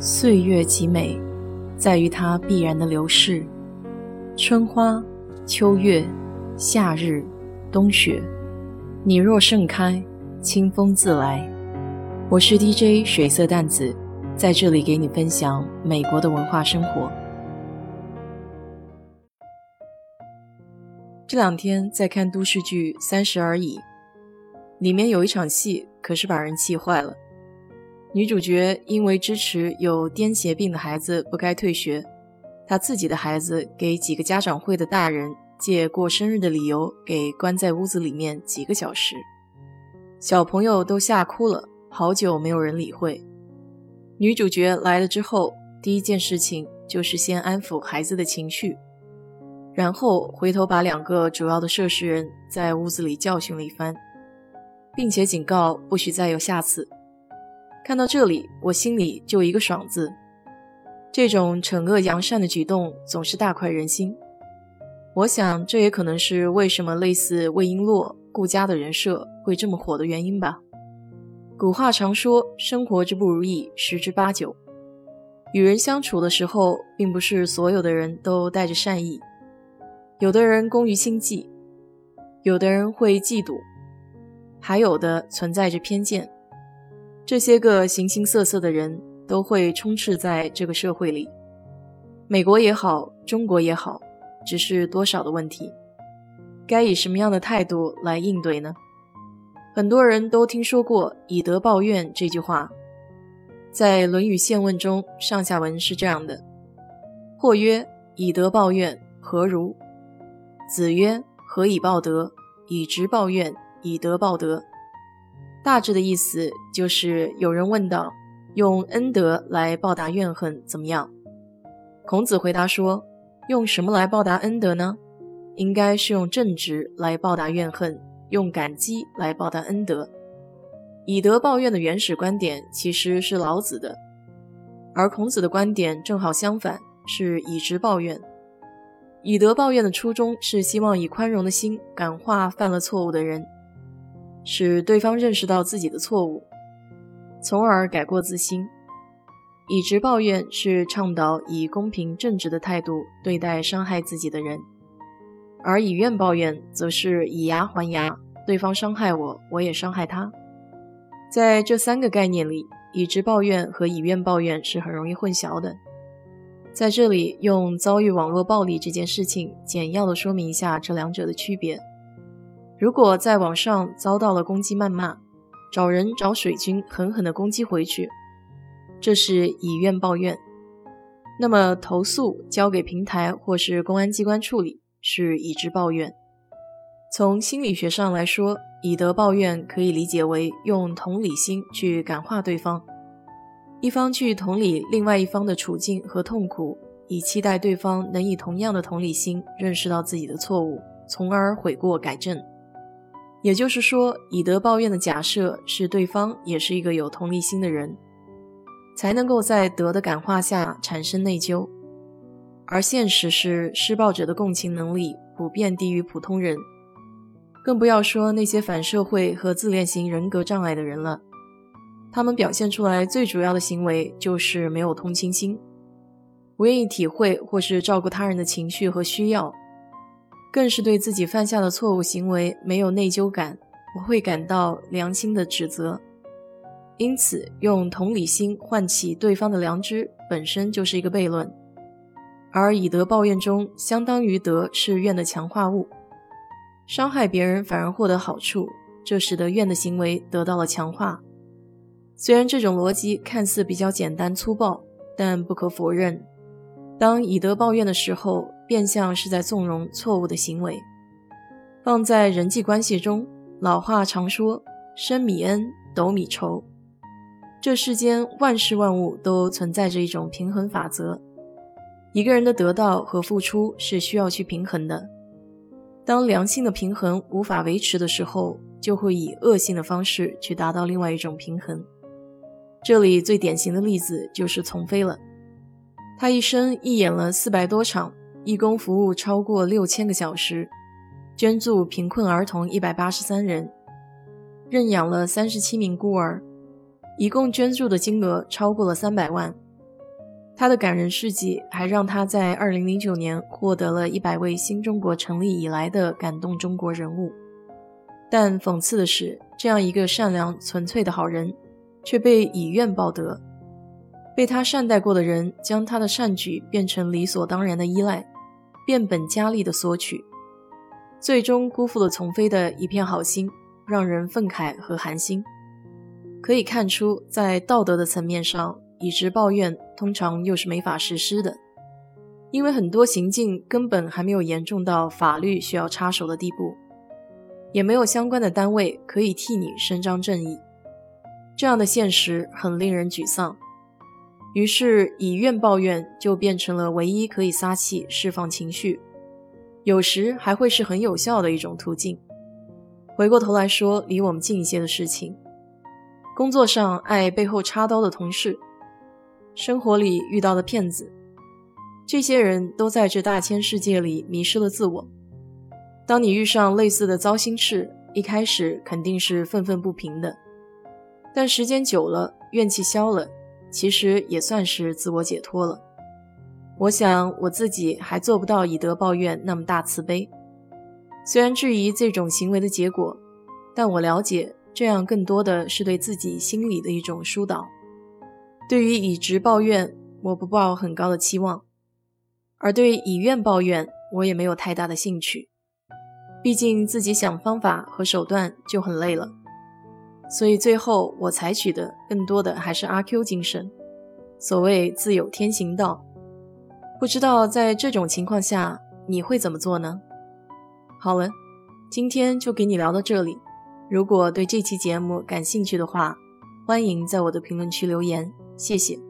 岁月极美，在于它必然的流逝。春花、秋月、夏日、冬雪，你若盛开，清风自来。我是 DJ 水色淡子，在这里给你分享美国的文化生活。这两天在看都市剧《三十而已》，里面有一场戏，可是把人气坏了。女主角因为支持有癫痫病的孩子不该退学，她自己的孩子给几个家长会的大人借过生日的理由给关在屋子里面几个小时，小朋友都吓哭了，好久没有人理会。女主角来了之后，第一件事情就是先安抚孩子的情绪，然后回头把两个主要的涉事人在屋子里教训了一番，并且警告不许再有下次。看到这里，我心里就一个爽字。这种惩恶扬善的举动总是大快人心。我想，这也可能是为什么类似魏璎珞、顾家的人设会这么火的原因吧。古话常说，生活之不如意十之八九。与人相处的时候，并不是所有的人都带着善意，有的人工于心计，有的人会嫉妒，还有的存在着偏见。这些个形形色色的人都会充斥在这个社会里，美国也好，中国也好，只是多少的问题。该以什么样的态度来应对呢？很多人都听说过“以德报怨”这句话，在《论语宪问》中，上下文是这样的：“或曰：以德报怨，何如？”子曰：“何以报德？以直报怨，以德报德。”大致的意思就是，有人问道：“用恩德来报答怨恨怎么样？”孔子回答说：“用什么来报答恩德呢？应该是用正直来报答怨恨，用感激来报答恩德。以德报怨的原始观点其实是老子的，而孔子的观点正好相反，是以直报怨。以德报怨的初衷是希望以宽容的心感化犯了错误的人。”使对方认识到自己的错误，从而改过自新。以直报怨是倡导以公平正直的态度对待伤害自己的人，而以怨报怨则是以牙还牙，对方伤害我，我也伤害他。在这三个概念里，以直报怨和以怨抱怨是很容易混淆的。在这里，用遭遇网络暴力这件事情简要的说明一下这两者的区别。如果在网上遭到了攻击谩骂，找人找水军狠狠地攻击回去，这是以怨报怨；那么投诉交给平台或是公安机关处理，是以直报怨。从心理学上来说，以德报怨可以理解为用同理心去感化对方，一方去同理另外一方的处境和痛苦，以期待对方能以同样的同理心认识到自己的错误，从而悔过改正。也就是说，以德报怨的假设是对方也是一个有同理心的人，才能够在德的感化下产生内疚。而现实是，施暴者的共情能力普遍低于普通人，更不要说那些反社会和自恋型人格障碍的人了。他们表现出来最主要的行为就是没有同情心，不愿意体会或是照顾他人的情绪和需要。更是对自己犯下的错误行为没有内疚感，不会感到良心的指责，因此用同理心唤起对方的良知本身就是一个悖论。而以德报怨中，相当于德是怨的强化物，伤害别人反而获得好处，这使得怨的行为得到了强化。虽然这种逻辑看似比较简单粗暴，但不可否认，当以德报怨的时候。变相是在纵容错误的行为。放在人际关系中，老话常说“升米恩，斗米仇”。这世间万事万物都存在着一种平衡法则。一个人的得到和付出是需要去平衡的。当良性的平衡无法维持的时候，就会以恶性的方式去达到另外一种平衡。这里最典型的例子就是丛飞了。他一生一演了四百多场。义工服务超过六千个小时，捐助贫困儿童一百八十三人，认养了三十七名孤儿，一共捐助的金额超过了三百万。他的感人事迹还让他在2009年获得了一百位新中国成立以来的感动中国人物。但讽刺的是，这样一个善良纯粹的好人，却被以怨报德，被他善待过的人将他的善举变成理所当然的依赖，变本加厉的索取，最终辜负了丛飞的一片好心，让人愤慨和寒心。可以看出，在道德的层面上，以直报怨通常又是没法实施的，因为很多行径根本还没有严重到法律需要插手的地步。也没有相关的单位可以替你伸张正义，这样的现实很令人沮丧。于是以怨报怨就变成了唯一可以撒气释放情绪，有时还会是很有效的一种途径。回过头来说，离我们近一些的事情：工作上爱背后插刀的同事，生活里遇到的骗子，这些人都在这大千世界里迷失了自我。当你遇上类似的糟心事，一开始肯定是愤愤不平的，但时间久了，怨气消了，其实也算是自我解脱了。我想我自己还做不到以德报怨那么大慈悲，虽然质疑这种行为的结果，但我了解这样更多的是对自己心理的一种疏导。对于以直报怨，我不抱很高的期望，而对以怨报怨，我也没有太大的兴趣。毕竟自己想方法和手段就很累了，所以最后我采取的更多的还是阿 Q 精神。所谓自有天行道，不知道在这种情况下你会怎么做呢？好了，今天就给你聊到这里。如果对这期节目感兴趣的话，欢迎在我的评论区留言，谢谢。